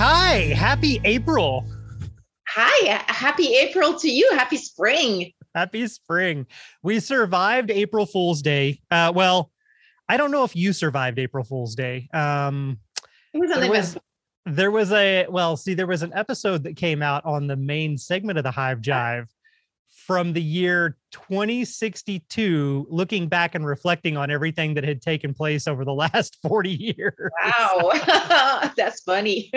Hi, happy April. Hi, happy April to you. Happy spring. Happy spring. We survived April Fool's Day. Uh, well, I don't know if you survived April Fool's Day. Um, it was there was, there was a well, see, there was an episode that came out on the main segment of the Hive Jive from the year 2062, looking back and reflecting on everything that had taken place over the last 40 years. Wow, that's funny.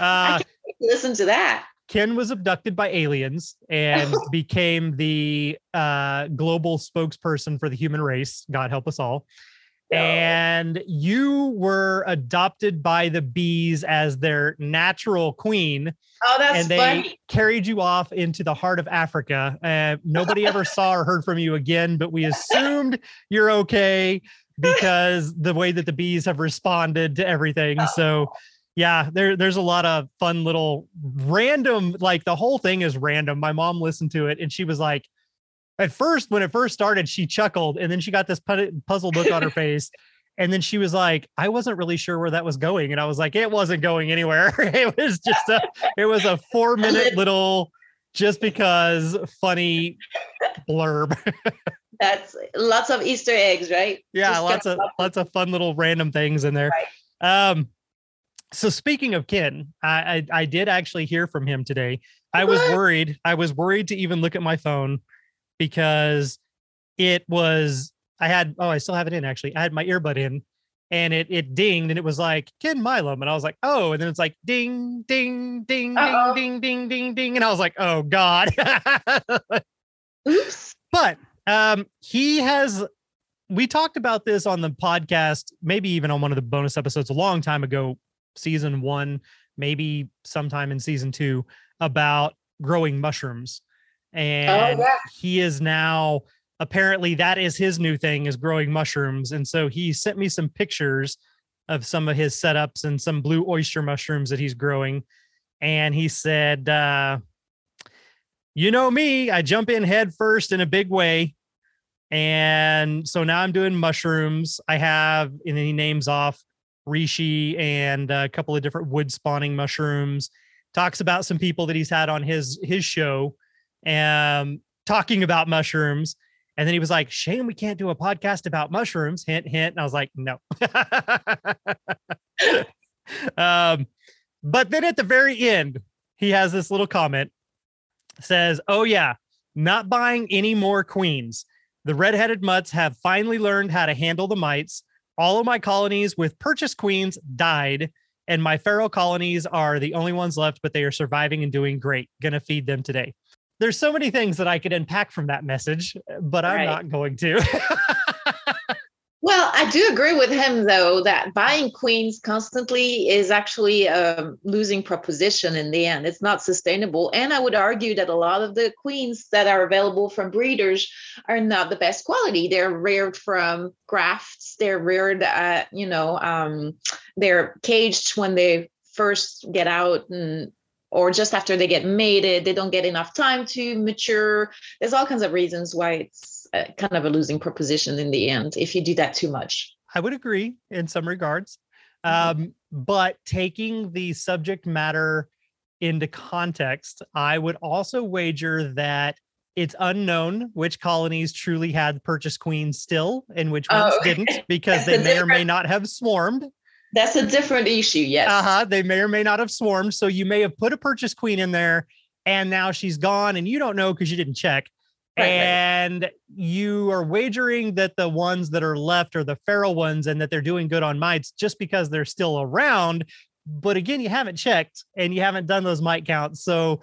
Uh, listen to that. Ken was abducted by aliens and became the uh, global spokesperson for the human race. God help us all and you were adopted by the bees as their natural queen. Oh, that's and they funny. carried you off into the heart of Africa. Uh, nobody ever saw or heard from you again, but we assumed you're okay because the way that the bees have responded to everything. So, yeah, there, there's a lot of fun little random, like the whole thing is random. My mom listened to it and she was like, at first when it first started she chuckled and then she got this puzzled look on her face and then she was like i wasn't really sure where that was going and i was like it wasn't going anywhere. It was just a it was a four minute little just because funny blurb. That's lots of easter eggs right? Yeah just lots of lots of fun little random things in there. Right. um so speaking of ken I, I i did actually hear from him today. I was worried i was worried to even look at my phone because it was I had oh I still have it in actually. I had my earbud in and it it dinged and it was like Ken Milam and I was like oh and then it's like ding ding ding Uh-oh. ding ding ding ding ding and I was like oh god. Oops. But um he has we talked about this on the podcast maybe even on one of the bonus episodes a long time ago season 1 maybe sometime in season 2 about growing mushrooms and oh, yeah. he is now apparently that is his new thing is growing mushrooms. And so he sent me some pictures of some of his setups and some blue oyster mushrooms that he's growing. And he said uh, you know me i jump in head first in a big way. And so now i'm doing mushrooms. I have and then he names off reishi and a couple of different wood spawning mushrooms. Talks about some people that he's had on his his show um, talking about mushrooms. And then he was like, Shane, we can't do a podcast about mushrooms. Hint, hint. And I was like, no. um, but then at the very end, he has this little comment says, Oh, yeah, not buying any more queens. The redheaded mutts have finally learned how to handle the mites. All of my colonies with purchase queens died, and my feral colonies are the only ones left, but they are surviving and doing great. Gonna feed them today there's so many things that I could unpack from that message, but I'm right. not going to. well, I do agree with him though that buying queens constantly is actually a losing proposition in the end. It's not sustainable, and I would argue that a lot of the queens that are available from breeders are not the best quality. They're reared from grafts. They're reared at you know um, they're caged when they first get out and or just after they get mated, they don't get enough time to mature. There's all kinds of reasons why it's kind of a losing proposition in the end if you do that too much. I would agree in some regards. Mm-hmm. Um, but taking the subject matter into context, I would also wager that it's unknown which colonies truly had purchase queens still and which ones oh, didn't because they may or may not have swarmed that's a different issue. Yes. Uh huh. They may or may not have swarmed. So you may have put a purchase queen in there and now she's gone and you don't know because you didn't check. Right, and right. you are wagering that the ones that are left are the feral ones and that they're doing good on mites just because they're still around. But again, you haven't checked and you haven't done those mite counts. So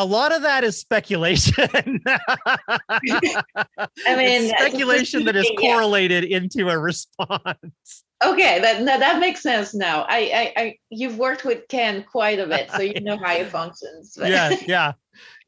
a lot of that is speculation. I mean, speculation that is interesting, yeah. correlated into a response. Okay, that that, that makes sense now. I, I I you've worked with Ken quite a bit, so you know how it functions. but- yeah, yeah,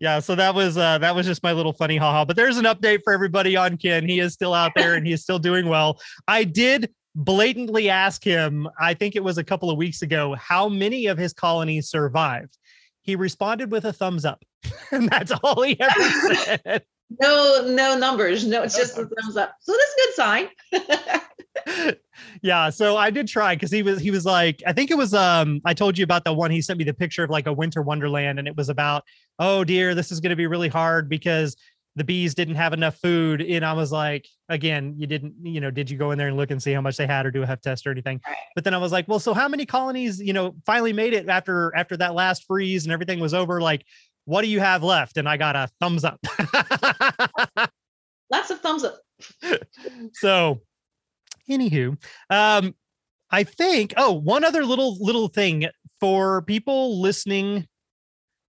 yeah. So that was uh that was just my little funny haha. But there's an update for everybody on Ken. He is still out there and he is still doing well. I did blatantly ask him, I think it was a couple of weeks ago, how many of his colonies survived. He responded with a thumbs up. and that's all he ever said. No, no numbers. No, it's just a thumbs up. So that's a good sign. yeah so i did try because he was he was like i think it was um i told you about the one he sent me the picture of like a winter wonderland and it was about oh dear this is going to be really hard because the bees didn't have enough food and i was like again you didn't you know did you go in there and look and see how much they had or do a heft test or anything? But then i was like well so how many colonies you know finally made it after after that last freeze and everything was over like what do you have left? And i got a thumbs up. Lots of thumbs up. so anywho um i think oh one other little little thing for people listening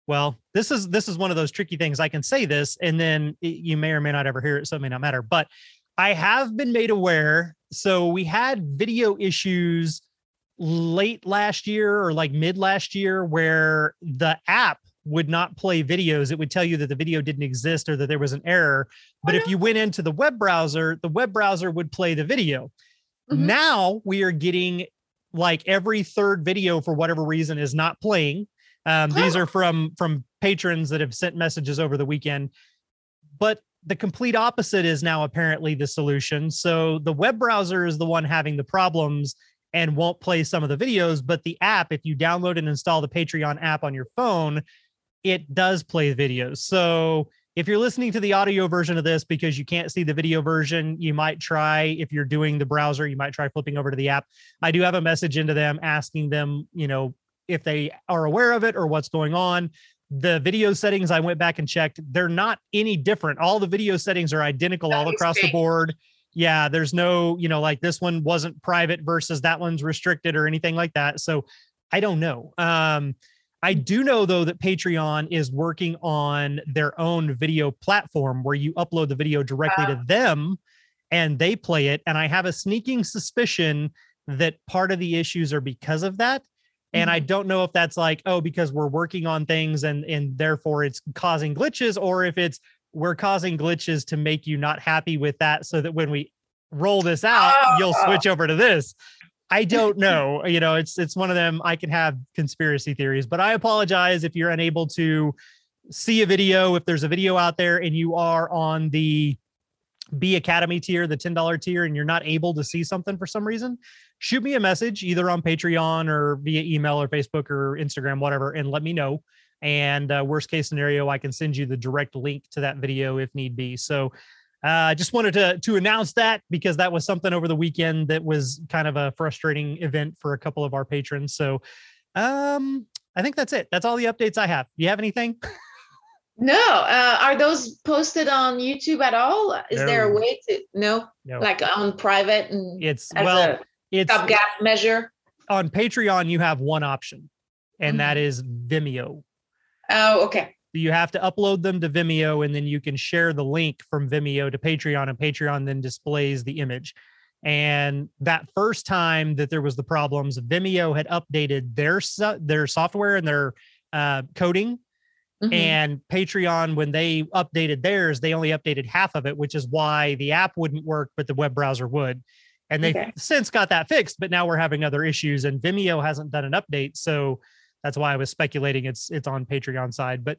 well this is this is one of those tricky things. I can say this and then it- you may or may not ever hear it so it may not matter but i have been made aware. So we had video issues late last year or like mid last year where the app would not play videos. It would tell you that the video didn't exist or that there was an error but if you went into the web browser the web browser would play the video. Mhm. now we are getting like every third video for whatever reason is not playing um, these are from from patrons that have sent messages over the weekend. But the complete opposite is now apparently the solution. So the web browser is the one having the problems and won't play some of the videos but the app if you download and install the patreon app on your phone it does play the videos. So if you're listening to the audio version of this because you can't see the video version, you might try, if you're doing the browser, you might try flipping over to the app. I do have a message into them asking them, you know, if they are aware of it or what's going on. The video settings, I went back and checked, they're not any different. All the video settings are identical all That is across the board. Yeah, there's no, you know, like this one wasn't private versus that one's restricted or anything like that. So I don't know. Um, I do know though that Patreon is working on their own video platform where you upload the video directly to them and they play it. And I have a sneaking suspicion that part of the issues are because of that. And I mm-hmm. don't know if that's like, oh, because we're working on things and and therefore it's causing glitches, or if it's we're causing glitches to make you not happy with that so that when we roll this out, you'll Oh. switch over to this. I don't know. You know, it's it's one of them. I can have conspiracy theories, but I apologize if you're unable to see a video. If there's a video out there and you are on the Bee Academy tier, the $10 tier, and you're not able to see something for some reason, shoot me a message either on Patreon or via email or Facebook or Instagram, whatever, and let me know. And uh, worst case scenario, I can send you the direct link to that video if need be. So I uh, just wanted to to announce that because that was something over the weekend that was kind of a frustrating event for a couple of our patrons. So um, I think that's it. That's all the updates I have. You have anything? No, uh, are those posted on YouTube at all? Is there a way to no, No, like on private and it's well, it's gap measure? on Patreon. You have one option, and that Mm-hmm. is Vimeo. Oh, okay. you have to upload them to Vimeo and then you can share the link from Vimeo to Patreon and Patreon then displays the image. And that first time that there was the problems, Vimeo had updated their so- their software and their uh, coding Mhm. and Patreon when they updated theirs, they only updated half of it, which is why the app wouldn't work but the web browser would. And they've Okay. since got that fixed, but now we're having other issues and Vimeo hasn't done an update, so that's why I was speculating it's it's on Patreon side, but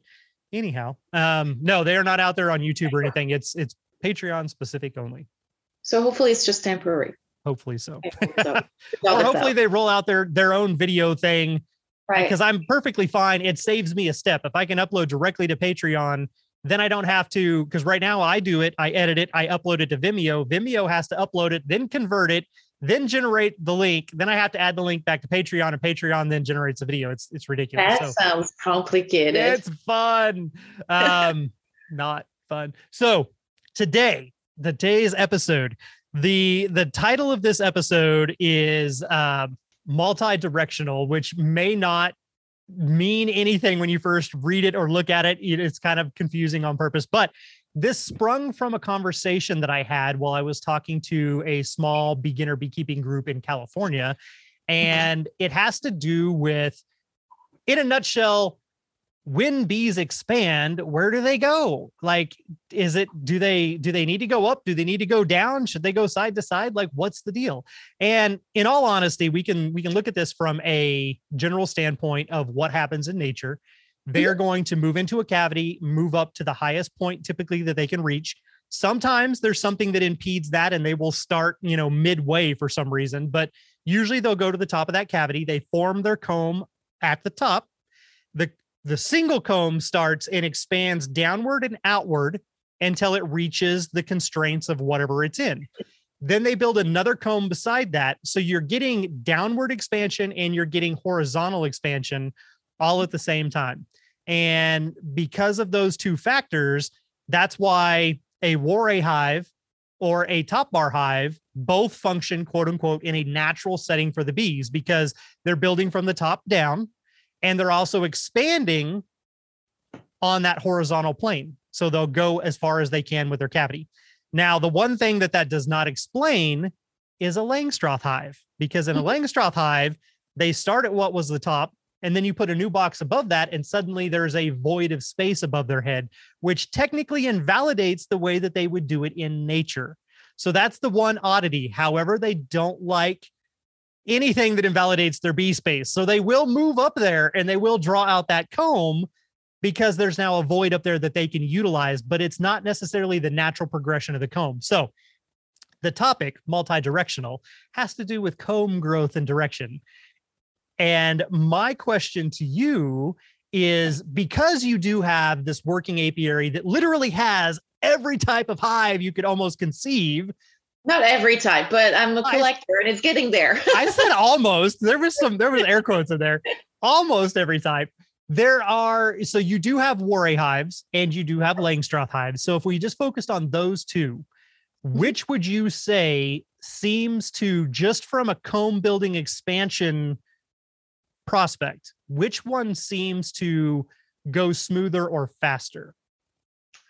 anyhow um no they are not out there on youtube or anything it's it's patreon specific only So hopefully it's just temporary. hopefully so So, or hopefully they roll out their their own video thing right. because i'm perfectly fine it saves me a step if i can upload directly to patreon then i don't have to because right now i do it i edit it i upload it to vimeo vimeo has to upload it then convert it then generate the link then i have to add the link back to patreon and patreon then generates the video it's it's ridiculous That so sounds complicated. It's fun. Um, not fun. So today, the today's episode, the the title of this episode is um multi-directional, which may not mean anything when you first read it or look at it. It's kind of confusing on purpose. But this sprung from a conversation that I had while I was talking to a small beginner beekeeping group in California. And it has to do with, in a nutshell, when bees expand where do they go? Like is it do they do they need to go up? Do they need to go down? Should they go side to side? Like what's the deal? And in all honesty we can we can look at this from a general standpoint of what happens in nature. They are going to move into a cavity move up to the highest point typically that they can reach. Sometimes there's something that impedes that and they will start you know midway for some reason but usually they'll go to the top of that cavity. They form their comb at the top. The the single comb starts and expands downward and outward until it reaches the constraints of whatever it's in. Then they build another comb beside that. So you're getting downward expansion and you're getting horizontal expansion all at the same time. And because of those two factors, that's why a Warre hive or a top bar hive both function, quote unquote, in a natural setting for the bees because they're building from the top down and they're also expanding on that horizontal plane. So they'll go as far as they can with their cavity. Now, the one thing that that does not explain is a Langstroth hive, because in a mm-hmm. Langstroth hive, they start at what was the top, and then you put a new box above that, and suddenly there's a void of space above their head, which technically invalidates the way that they would do it in nature. So that's the one oddity. However, they don't like anything that invalidates their bee space. So they will move up there and they will draw out that comb because there's now a void up there that they can utilize, but it's not necessarily the natural progression of the comb. So the topic, multi-directional, has to do with comb growth and direction. And my question to you is because you do have this working apiary that literally has every type of hive you could almost conceive not every time, but I'm a collector I, and it's getting there. I said almost. There was some, there was air quotes in there. Almost every type. There are, so you do have Warre hives and you do have Langstroth hives. So if we just focused on those two, mm-hmm. which would you say seems to, just from a comb building expansion prospect, which one seems to go smoother or faster?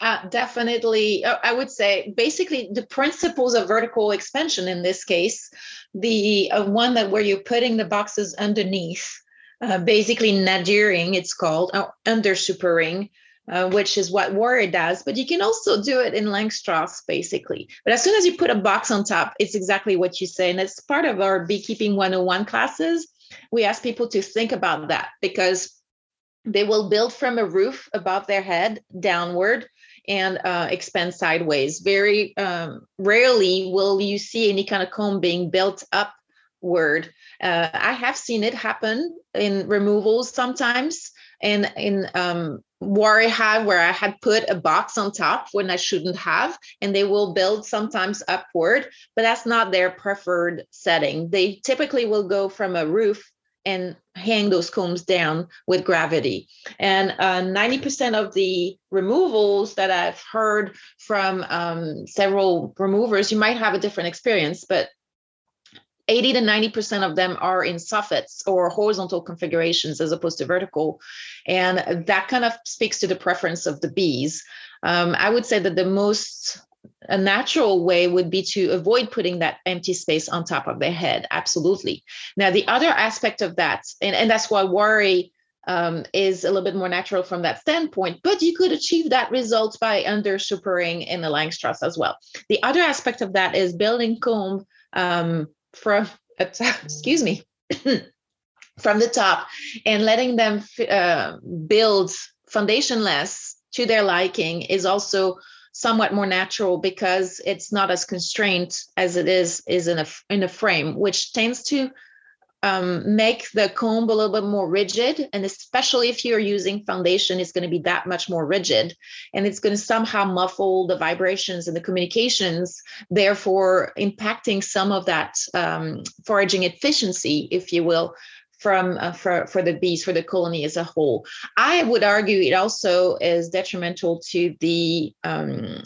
Uh, definitely, uh, I would say basically the principles of vertical expansion in this case, the uh, one that where you're putting the boxes underneath, uh, basically nadiring, it's called, or under supering, uh, which is what Warre does, but you can also do it in Langstroth, basically. But as soon as you put a box on top, it's exactly what you say. And it's part of our Beekeeping 101 classes. We ask people to think about that because they will build from a roof above their head downward and uh, expand sideways. Very um, rarely will you see any kind of comb being built upward. Uh, I have seen it happen in removals sometimes, and in um, Warre Hive where I had put a box on top when I shouldn't have, and they will build sometimes upward, but that's not their preferred setting. They typically will go from a roof and hang those combs down with gravity. And uh, 90% of the removals that I've heard from um, several removers, you might have a different experience, but 80 to 90% of them are in soffits or horizontal configurations as opposed to vertical. And that kind of speaks to the preference of the bees. Um, I would say that the most a natural way would be to avoid putting that empty space on top of their head. Absolutely. Now, the other aspect of that, and, and that's why Warre um, is a little bit more natural from that standpoint, but you could achieve that result by under supering in the Langstroth as well. The other aspect of that is building comb um, from, excuse me, from the top and letting them uh, build foundationless to their liking is also somewhat more natural because it's not as constrained as it is is in a in a frame, which tends to um, make the comb a little bit more rigid. And especially if you're using foundation, it's going to be that much more rigid. And it's going to somehow muffle the vibrations and the communications, therefore impacting some of that um, foraging efficiency, if you will, from uh, for for the bees for the colony as a whole. I would argue it also is detrimental to the um,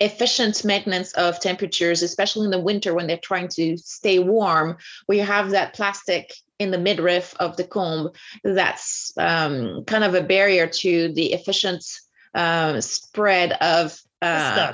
efficient maintenance of temperatures, especially in the winter when they're trying to stay warm, where you have that plastic in the midriff of the comb that's um, kind of a barrier to the efficient um, spread of uh,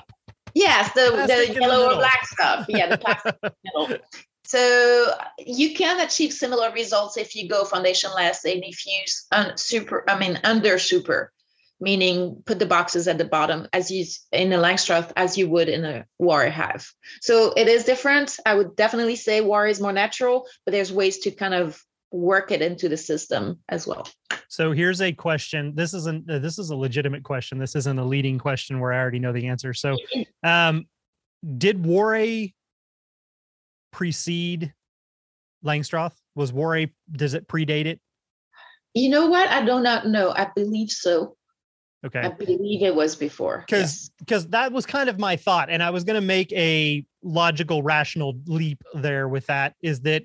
yes the, the yellow or black stuff. Yeah the plastic middle so you can achieve similar results if you go foundationless and if you un- super i mean under super meaning put the boxes at the bottom as you in a Langstroth as you would in a Warre hive. So it is different. I would definitely say Warre is more natural, but there's ways to kind of work it into the system as well. So here's a question. This isn't this is a legitimate question. This isn't a leading question where I already know the answer. So um did Warre precede Langstroth? Was Warre does it predate it? You know what? I do not know. I believe so. Okay. I believe it was before. Because yes. because that was kind of my thought, and I was going to make a logical, rational leap there with that. Is that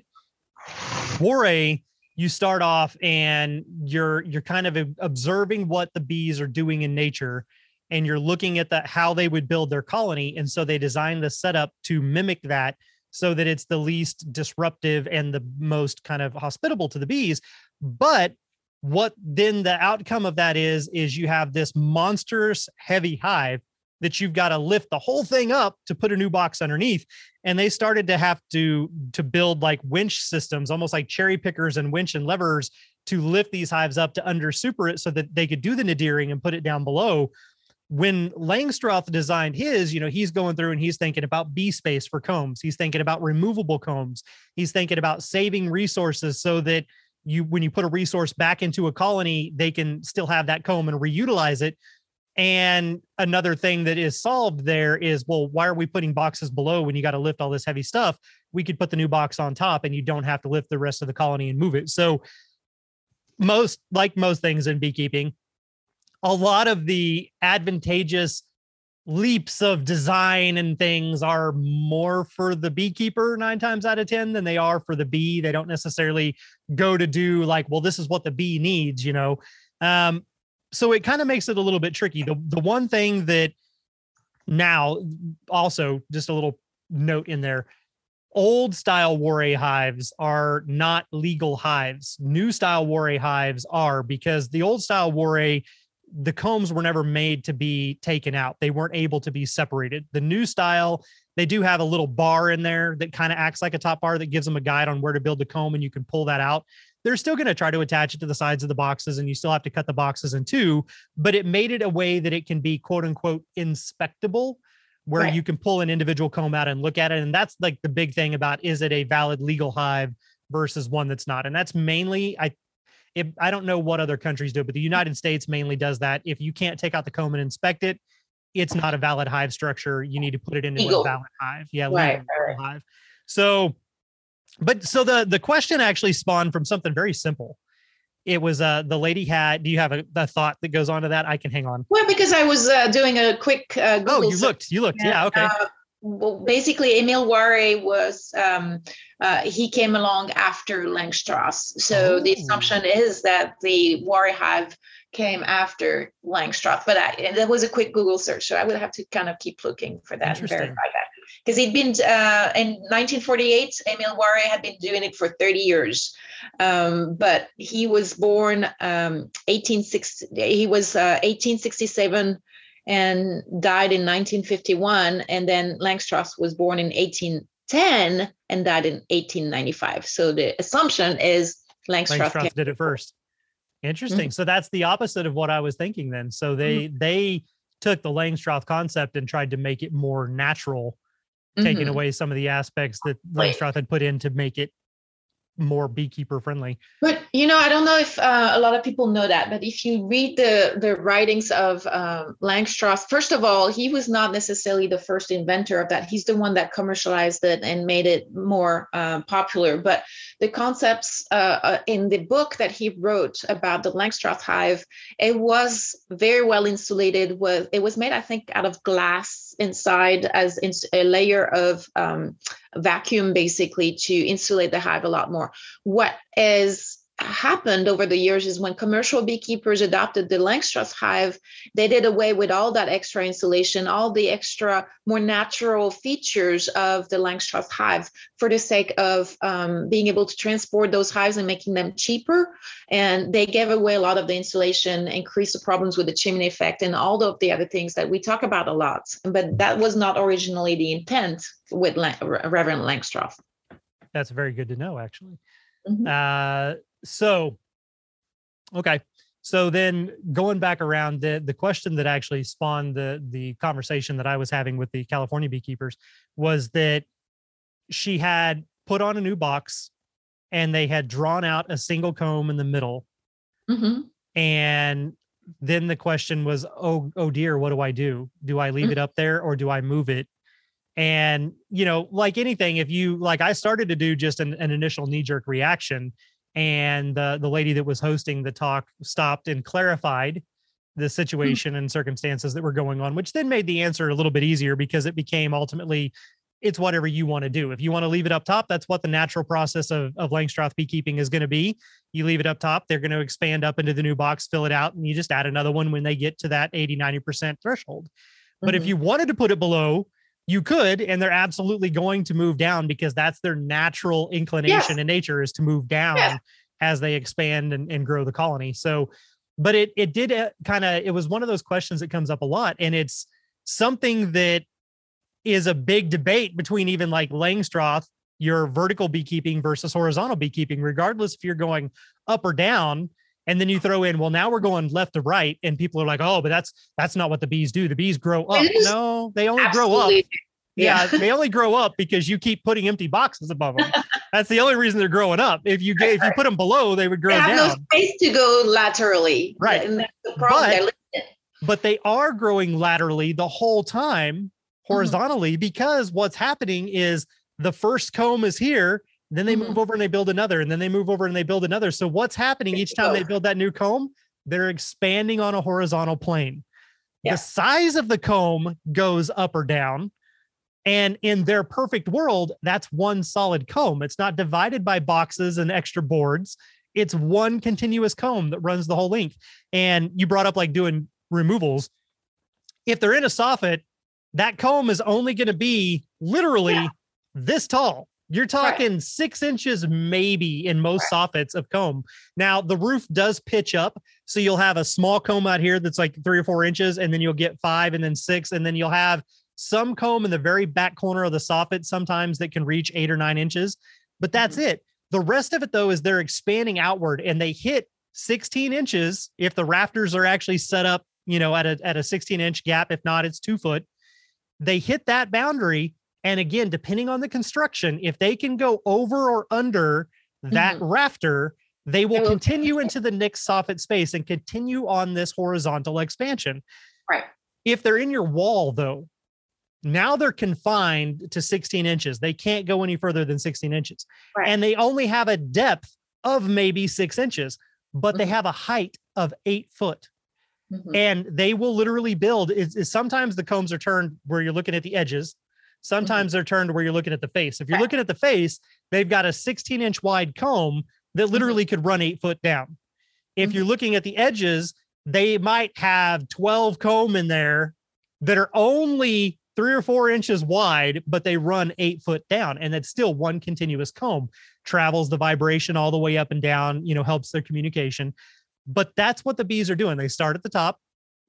Warre? You start off and you're you're kind of observing what the bees are doing in nature, and you're looking at the how they would build their colony, and so they designed the setup to mimic that, so that it's the least disruptive and the most kind of hospitable to the bees. But what then the outcome of that is is you have this monstrous heavy hive that you've got to lift the whole thing up to put a new box underneath and they started to have to to build like winch systems almost like cherry pickers and winch and levers to lift these hives up to under super it so that they could do the nadiring and put it down below when Langstroth designed his, you know, he's going through and he's thinking about bee space for combs. He's thinking about removable combs. He's thinking about saving resources so that you when you put a resource back into a colony, they can still have that comb and reutilize it. And another thing that is solved there is, well, why are we putting boxes below when you got to lift all this heavy stuff? We could put the new box on top and you don't have to lift the rest of the colony and move it. So most like most things in beekeeping, a lot of the advantageous leaps of design and things are more for the beekeeper nine times out of 10 than they are for the bee. They don't necessarily go to do like, well, this is what the bee needs, you know? Um, so it kind of makes it a little bit tricky. The, the one thing that now also just a little note in there, old style Warre hives are not legal hives. New style Warre hives are because the old style Warre the combs were never made to be taken out. They weren't able to be separated. The new style, they do have a little bar in there that kind of acts like a top bar that gives them a guide on where to build the comb and you can pull that out. They're still going to try to attach it to the sides of the boxes and you still have to cut the boxes in two, but it made it a way that it can be quote unquote inspectable where right. you can pull an individual comb out and look at it. And that's like the big thing about is it a valid legal hive versus one that's not? And that's mainly, I it, I don't know what other countries do, but the United States mainly does that. If you can't take out the comb and inspect it, it's not a valid hive structure. You need to put it into legal. a valid hive. Yeah, right, legal, right. hive. So, but so the the question actually spawned from something very simple. It was uh the lady had. Do you have a, a thought that goes on to that? I can hang on. Well, because I was uh, doing a quick. Uh, Google oh, you search. looked. You looked. Yeah. okay. Uh, well, basically, Emile Warre was um, uh, he came along after Langstroth. So oh. the assumption is that the Warre hive came after Langstroth. But I, that was a quick Google search, so I would have to kind of keep looking for that and verify that. Because he'd been uh, in 1948, Emile Warre had been doing it for 30 years, um, but he was born um, 1860. He was uh, 1867 and died in 1951. And then Langstroth was born in 1810 and died in 1895. So the assumption is Langstroth, Langstroth did it first. Interesting. Mm-hmm. So that's the opposite of what I was thinking then. So they mm-hmm. they took the Langstroth concept and tried to make it more natural, mm-hmm. taking away some of the aspects that Langstroth had put in to make it more beekeeper friendly. But you know, I don't know if uh, a lot of people know that, but if you read the the writings of um, Langstroth, first of all, he was not necessarily the first inventor of that. He's the one that commercialized it and made it more uh, popular. But the concepts uh, uh, in the book that he wrote about the Langstroth hive, it was very well insulated. Was it was made, I think, out of glass inside as in a layer of um, vacuum, basically to insulate the hive a lot more. What is happened over the years is when commercial beekeepers adopted the Langstroth hive, they did away with all that extra insulation, all the extra more natural features of the Langstroth hive for the sake of um, being able to transport those hives and making them cheaper. And they gave away a lot of the insulation, increased the problems with the chimney effect, and all of the other things that we talk about a lot. But that was not originally the intent with Reverend Langstroth. That's very good to know, actually. Mm-hmm. Uh, so okay so then going back around the the question that actually spawned the the conversation that i was having with the california beekeepers was that she had put on a new box and they had drawn out a single comb in the middle mm-hmm. and then the question was oh oh dear what do i do do i leave mm-hmm. it up there or do i move it and you know like anything if you like i started to do just an, an initial knee-jerk reaction and the the lady that was hosting the talk stopped and clarified the hmm. situation and circumstances that were going on which then made the answer a little bit easier because it became ultimately it's whatever you want to do if you want to leave it up top that's what the natural process of, of langstroth beekeeping is going to be you leave it up top they're going to expand up into the new box fill it out and you just add another one when they get to that 80 90% threshold but mm-hmm. if you wanted to put it below you could and they're absolutely going to move down because that's their natural inclination yes. in nature is to move down yeah. as they expand and, and grow the colony so but it it did uh, kind of it was one of those questions that comes up a lot and it's something that is a big debate between even like langstroth your vertical beekeeping versus horizontal beekeeping regardless if you're going up or down and then you throw in well now we're going left to right and people are like oh but that's that's not what the bees do. The bees grow up. No they only Absolutely. grow up yeah, yeah. they only grow up because you keep putting empty boxes above them that's the only reason they're growing up. If you if you put them below they would grow they have down. no space to go laterally. Right. And that's the problem. But, but they are growing laterally the whole time mm-hmm. horizontally mm-hmm. because what's happening is the first comb is here then they mm-hmm. move over and they build another, and then they move over and they build another. So what's happening each time they build that new comb? They're expanding on a horizontal plane. Yeah. The size of the comb goes up or down. And in their perfect world, that's one solid comb. It's not divided by boxes and extra boards. It's one continuous comb that runs the whole length. And you brought up like doing removals. If they're in a soffit, that comb is only going to be literally yeah. this tall. You're talking right. six inches, maybe in most right. soffits of comb. Now, the roof does pitch up. So you'll have a small comb out here that's like three or four inches, and then you'll get five and then six. And then you'll have some comb in the very back corner of the soffit sometimes that can reach eight or nine inches. But that's mm-hmm. it. The rest of it, though, is they're expanding outward and they hit 16 inches if the rafters are actually set up, you know, at a, at a 16 inch gap. If not, it's two foot. They hit that boundary and again, depending on the construction, if they can go over or under that mm-hmm. rafter, they will continue into the next soffit space and continue on this horizontal expansion. Right. If they're in your wall, though, now they're confined to 16 inches. They can't go any further than 16 inches. Right. And they only have a depth of maybe six inches, but mm-hmm. they have a height of eight foot. Mm-hmm. And they will literally build. Is sometimes the combs are turned where you're looking at the edges. Sometimes mm-hmm. they're turned where you're looking at the face. If you're looking at the face, they've got a 16 inch wide comb that mm-hmm. literally could run eight foot down. If mm-hmm. you're looking at the edges, they might have 12 comb in there that are only three or four inches wide, but they run eight foot down. And it's still one continuous comb, travels the vibration all the way up and down, you know, helps their communication. But that's what the bees are doing. They start at the top,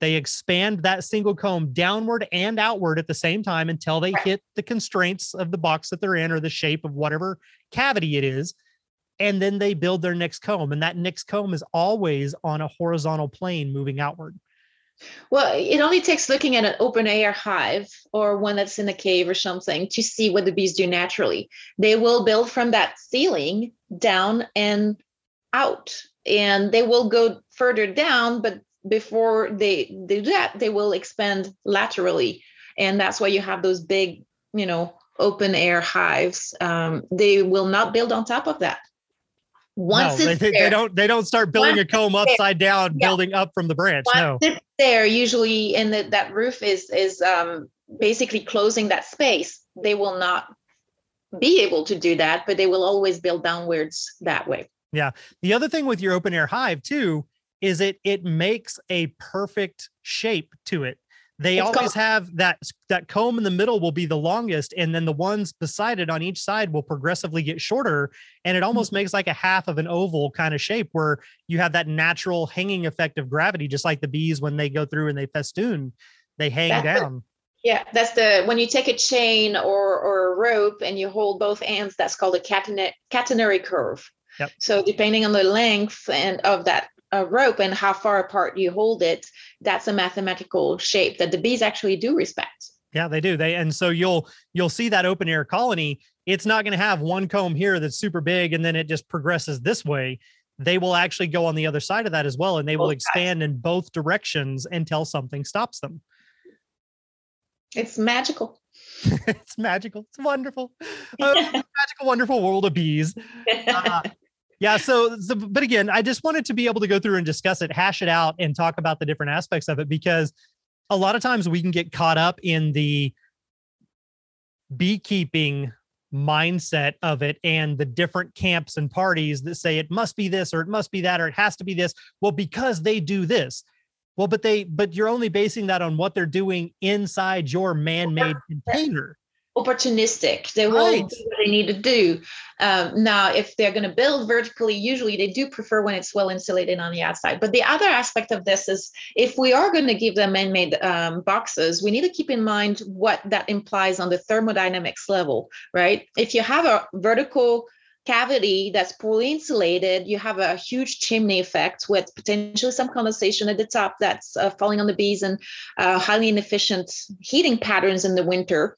they expand that single comb downward and outward at the same time until they hit the constraints of the box that they're in or the shape of whatever cavity it is. And then they build their next comb. And that next comb is always on a horizontal plane moving outward. Well, it only takes looking at an open air hive or one that's in a cave or something to see what the bees do naturally. They will build from that ceiling down and out, and they will go further down, but before they they do that, they will expand laterally. And that's why you have those big, you know, open air hives. Um, they will not build on top of that. Once no, they, there, they, don't they don't start building a comb upside there, down, yeah. building up from the branch. Once no. it's there, usually and the, that roof is is um, basically closing that space. They will not be able to do that, but they will always build downwards that way. Yeah. The other thing with your open air hive too is it it makes a perfect shape to it. They It's always called- have that that comb in the middle will be the longest, and then the ones beside it on each side will progressively get shorter, and it almost Mm-hmm. makes like a half of an oval kind of shape where you have that natural hanging effect of gravity, just like the bees when they go through and they festoon, they hang That's down. Yeah, that's the when you take a chain or or a rope and you hold both ends, that's called a catenary, catenary curve. Yep. So depending on the length and of that uh, rope and how far apart you hold it, that's a mathematical shape that the bees actually do respect. Yeah, they do. They and so you'll you'll see that open air colony. It's not going to have one comb here that's super big and then it just progresses this way. They will actually go on the other side of that as well, and they will expand in both directions until something stops them. It's magical. it's magical. It's wonderful. Oh, magical, wonderful world of bees. Uh, yeah. So, so, but again, I just wanted to be able to go through and discuss it, hash it out, and talk about the different aspects of it because a lot of times we can get caught up in the beekeeping mindset of it and the different camps and parties that say it must be this or it must be that or it has to be this. Well, because they do this. Well, but they, but you're only basing that on what they're doing inside your man made container. Opportunistic. They will Right. do what they need to do. Um, now, if they're going to build vertically, usually they do prefer when it's well insulated on the outside. But the other aspect of this is if we are going to give them man-made um, boxes, we need to keep in mind what that implies on the thermodynamics level, right? If you have a vertical cavity that's poorly insulated, you have a huge chimney effect with potentially some condensation at the top that's uh, falling on the bees and uh, highly inefficient heating patterns in the winter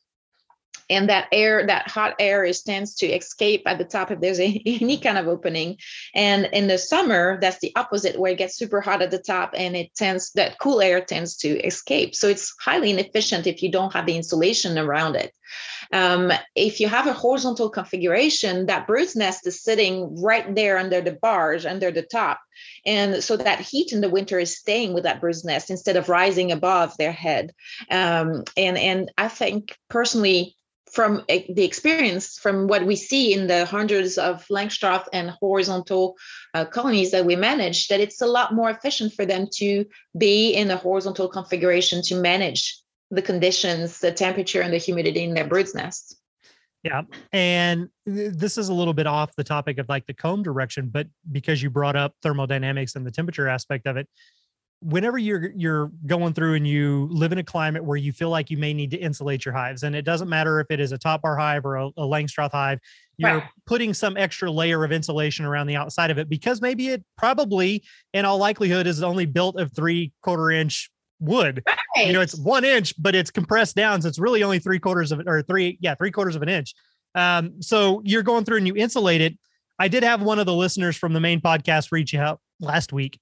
and that air that hot air is tends to escape at the top if there's a, any kind of opening. And in the summer that's the opposite where it gets super hot at the top and it tends that cool air tends to escape. So it's highly inefficient if you don't have the insulation around it. Um, if you have a horizontal configuration that brood nest is sitting right there under the bars under the top. And so that heat in the winter is staying with that brood nest instead of rising above their head. Um, and and i think personally from eh, the experience from what we see in the hundreds of Langstroth and horizontal uh, colonies that we manage, that it's a lot more efficient for them to be in a horizontal configuration to manage the conditions, the temperature, and the humidity in their brood nest. Yeah. And th- this is a little bit off the topic of like the comb direction, but because you brought up thermodynamics and the temperature aspect of it, whenever you're you're going through and you live in a climate where you feel like you may need to insulate your hives, and it doesn't matter if it is a top bar hive or a, a Langstroth hive, you're Right. putting some extra layer of insulation around the outside of it because maybe it probably, in all likelihood, is only built of three quarter inch wood right. you know, it's one inch, but it's compressed down. So it's really only three quarters of it or three, yeah, three quarters of an inch. Um, so you're going through and you insulate it. I did have one of the listeners from the main podcast reach out last week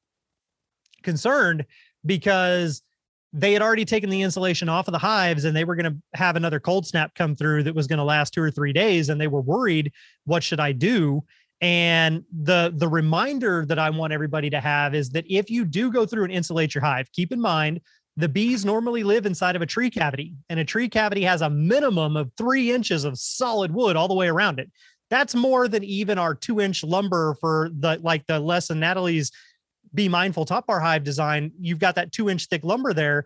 concerned because they had already taken the insulation off of the hives and they were going to have another cold snap come through that was going to last two or three days. And they were worried, what should I do? And the the reminder that I want everybody to have is that if you do go through and insulate your hive, keep in mind the bees normally live inside of a tree cavity, and a tree cavity has a minimum of three inches of solid wood all the way around it. That's more than even our two inch lumber for the like the lesson Nathalie's Be Mindful Top Bar Hive design. You've got that two inch thick lumber there.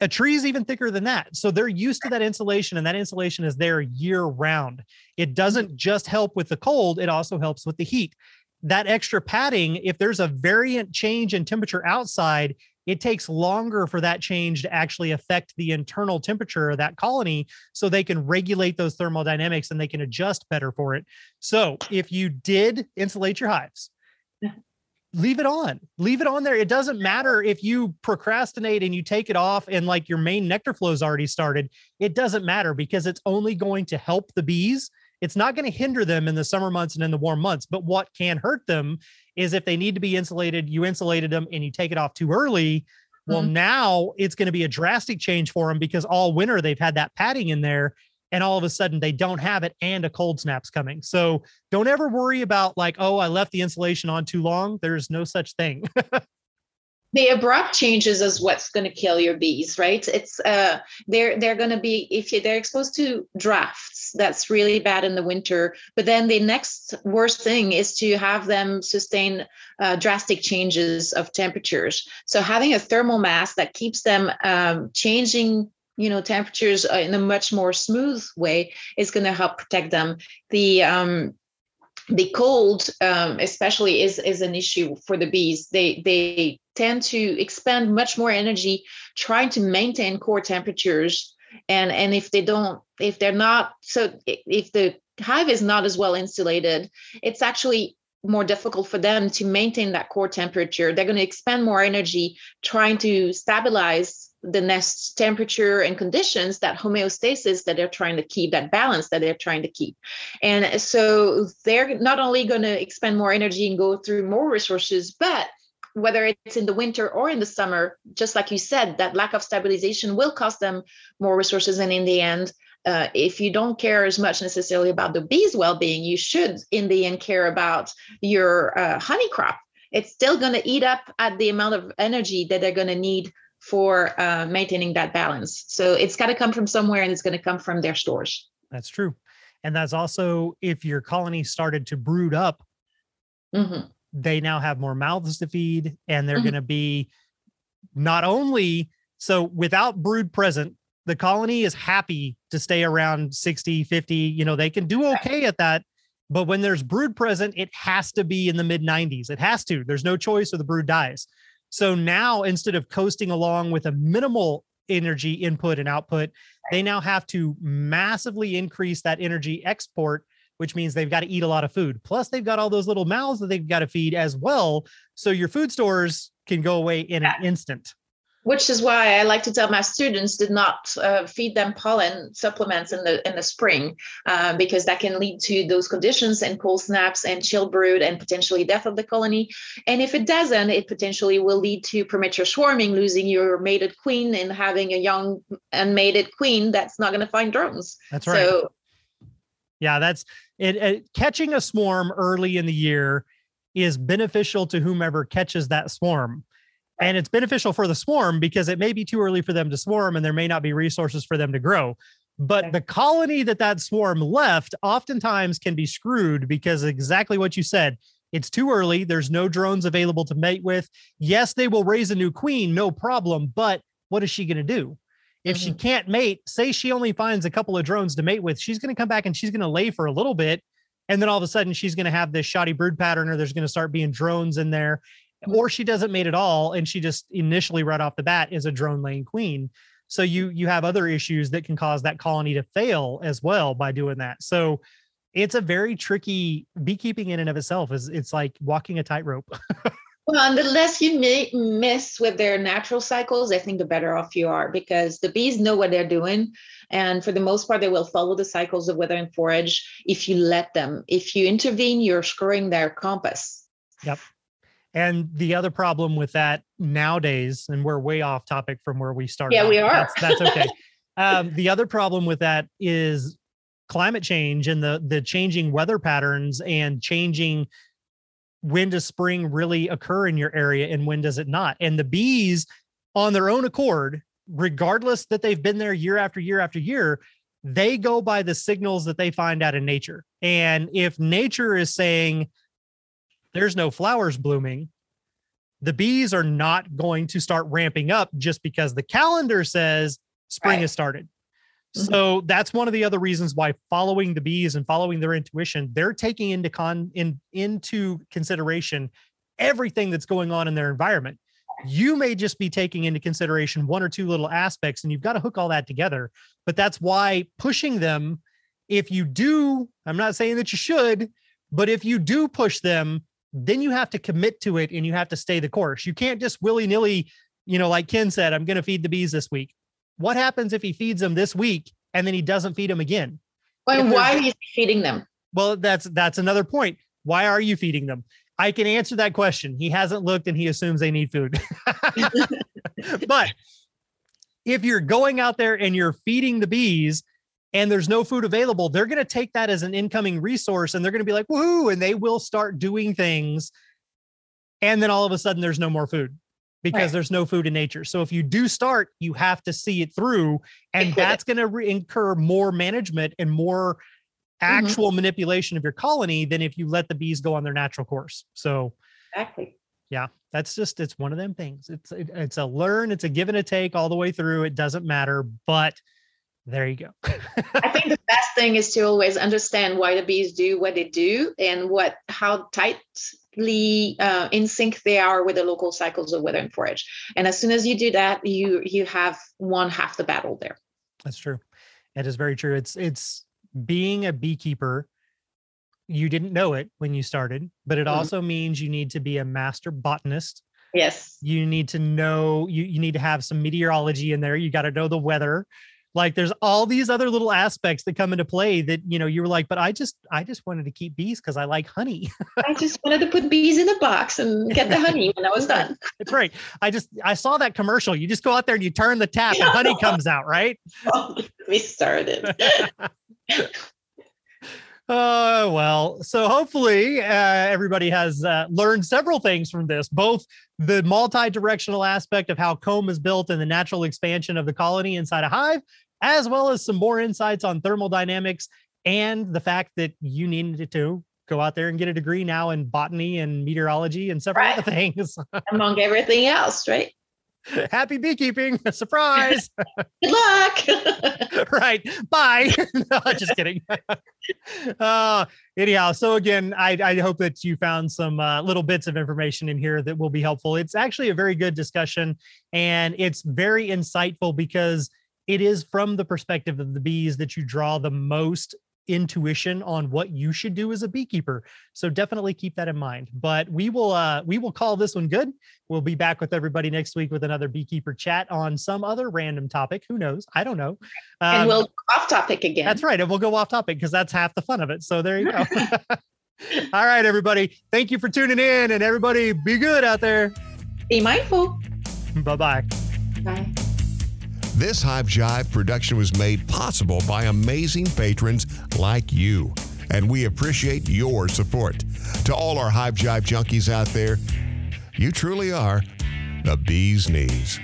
A tree is even thicker than that. So they're used to that insulation, and that insulation is there year round. It doesn't just help with the cold, it also helps with the heat. That extra padding, if there's a variant change in temperature outside, it takes longer for that change to actually affect the internal temperature of that colony so they can regulate those thermodynamics and they can adjust better for it. So, if you did insulate your hives, leave it on. Leave it on there. It doesn't matter if you procrastinate and you take it off and like your main nectar flow is already started. It doesn't matter because it's only going to help the bees. It's not going to hinder them in the summer months and in the warm months. But what can hurt them is if they need to be insulated, you insulated them and you take it off too early. Well, Mhm. now it's going to be a drastic change for them because all winter they've had that padding in there and all of a sudden they don't have it and a cold snap's coming. So don't ever worry about like, oh, I left the insulation on too long. There's no such thing. the abrupt changes is what's going to kill your bees right it's uh they're they're going to be if you, they're exposed to drafts that's really bad in the winter but then the next worst thing is to have them sustain uh, drastic changes of temperatures so having a thermal mass that keeps them um, changing you know temperatures uh, in a much more smooth way is going to help protect them. The um the cold um, especially is is an issue for the bees. They they tend to expend much more energy trying to maintain core temperatures. And and if they don't if they're not so if the hive is not as well insulated it's actually more difficult for them to maintain that core temperature. They're going to expend more energy trying to stabilize the nest temperature and conditions that homeostasis that they're trying to keep that balance that they're trying to keep. And so they're not only going to expend more energy and go through more resources but whether it's in the winter or in the summer just like you said that lack of stabilization will cost them more resources. And in the end uh, if you don't care as much necessarily about the bees well-being you should in the end care about your uh, honey crop. It's still going to eat up at the amount of energy that they're going to need for uh, maintaining that balance. So it's got to come from somewhere and it's going to come from their stores. That's true. And that's also if your colony started to brood up, mm-hmm. they now have more mouths to feed and they're mm-hmm. going to be not only so without brood present, the colony is happy to stay around 60, 50. You know, they can do okay at that. But when there's brood present, it has to be in the mid 90s. It has to. There's no choice or the brood dies. So now instead of coasting along with a minimal energy input and output, they now have to massively increase that energy export, which means they've got to eat a lot of food. Plus, they've got all those little mouths that they've got to feed as well. So your food stores can go away in an instant which is why I like to tell my students did not uh, feed them pollen supplements in the in the spring uh, because that can lead to those conditions and cold snaps and chill brood and potentially death of the colony. And if it doesn't, it potentially will lead to premature swarming, losing your mated queen and having a young unmated queen that's not going to find drones. That's right. So, yeah, that's it, it. Catching a swarm early in the year is beneficial to whomever catches that swarm and it's beneficial for the swarm because it may be too early for them to swarm and there may not be resources for them to grow. But the colony that that swarm left oftentimes can be screwed because exactly what you said it's too early. There's no drones available to mate with. Yes they will raise a new queen no problem but what is she going to do? If mm-hmm. she can't mate say she only finds a couple of drones to mate with she's going to come back and she's going to lay for a little bit and then all of a sudden she's going to have this shoddy brood pattern or there's going to start being drones in there or she doesn't mate at all and she just initially right off the bat is a drone laying queen. So you you have other issues that can cause that colony to fail as well by doing that. So it's a very tricky beekeeping in and of itself is it's like walking a tightrope. Well and the less you may miss with their natural cycles i think the better off you are because the bees know what they're doing. And for the most part they will follow the cycles of weather and forage if you let them. If you intervene you're screwing their compass. Yep and the other problem with that nowadays, and we're way off topic from where we started. Yeah, we are. That's, that's okay. um, the other problem with that is climate change and the the changing weather patterns and changing when does spring really occur in your area and when does it not? And the bees, on their own accord, regardless that they've been there year after year after year, they go by the signals that they find out in nature. And if nature is saying, there's no flowers blooming, the bees are not going to start ramping up just because the calendar says spring right. has started. Mm-hmm. So that's one of the other reasons why following the bees and following their intuition, they're taking into con in into consideration everything that's going on in their environment. You may just be taking into consideration one or two little aspects and you've got to hook all that together. But that's why pushing them, if you do, I'm not saying that you should, but if you do push them, then you have to commit to it and you have to stay the course. You can't just willy nilly, you know, like Ken said, I'm going to feed the bees this week. What happens if he feeds them this week and then he doesn't feed them again? Well, why are you feeding them? Well, that's that's another point. Why are you feeding them? I can answer that question. He hasn't looked and he assumes they need food. but if you're going out there and you're feeding the bees and there's no food available, they're going to take that as an incoming resource and they're going to be like, woohoo, and they will start doing things. And then all of a sudden, there's no more food. because Right. there's no food in nature. So if you do start, you have to see it through, and it. that's going to re- incur more management and more Mm-hmm. actual manipulation of your colony than if you let the bees go on their natural course. So Exactly. yeah, that's just it's one of them things. It's it, it's a learn, it's a give and a take all the way through. It doesn't matter, but there you go. I think the best thing is to always understand why the bees do what they do and what how tightly uh, in sync they are with the local cycles of weather and forage. And as soon as you do that, you you have won half the battle there. That's true. It is very true. It's it's being a beekeeper. You didn't know it when you started, but it Mhm. also means you need to be a master botanist. Yes. You need to know you you need to have some meteorology in there. You got to know the weather. Like there's all these other little aspects that come into play that you know you were like, but I just I just wanted to keep bees because I like honey. I just wanted to put bees in a box and get the honey when I was done. It's right. I just I saw that commercial. You just go out there and you turn the tap and honey comes out, right? Oh, we started. Oh, well. So hopefully uh, everybody has uh, learned several things from this, both the multi-directional aspect of how comb is built and the natural expansion of the colony inside a hive, as well as some more insights on thermodynamics and the fact that you needed to go out there and get a degree now in botany and meteorology and several Right. other things. Among everything else, right? Happy beekeeping. Surprise. Good luck. right. Bye. no, just kidding. uh, anyhow, so again, I, I hope that you found some uh, little bits of information in here that will be helpful. It's actually a very good discussion and it's very insightful because it is from the perspective of the bees that you draw the most intuition on what you should do as a beekeeper. So definitely keep that in mind. But we will uh we will call this one good. We'll be back with everybody next week with another beekeeper chat on some other random topic. Who knows? I don't know. And Um, we'll go off topic again. that's right. And we'll go off topic because that's half the fun of it. So there you go. All right everybody. Thank you for tuning in. And everybody be good out there. Be mindful. bye bye Bye. This Hive Jive production was made possible by amazing patrons like you, and we appreciate your support. To all our Hive Jive junkies out there, you truly are the bee's knees.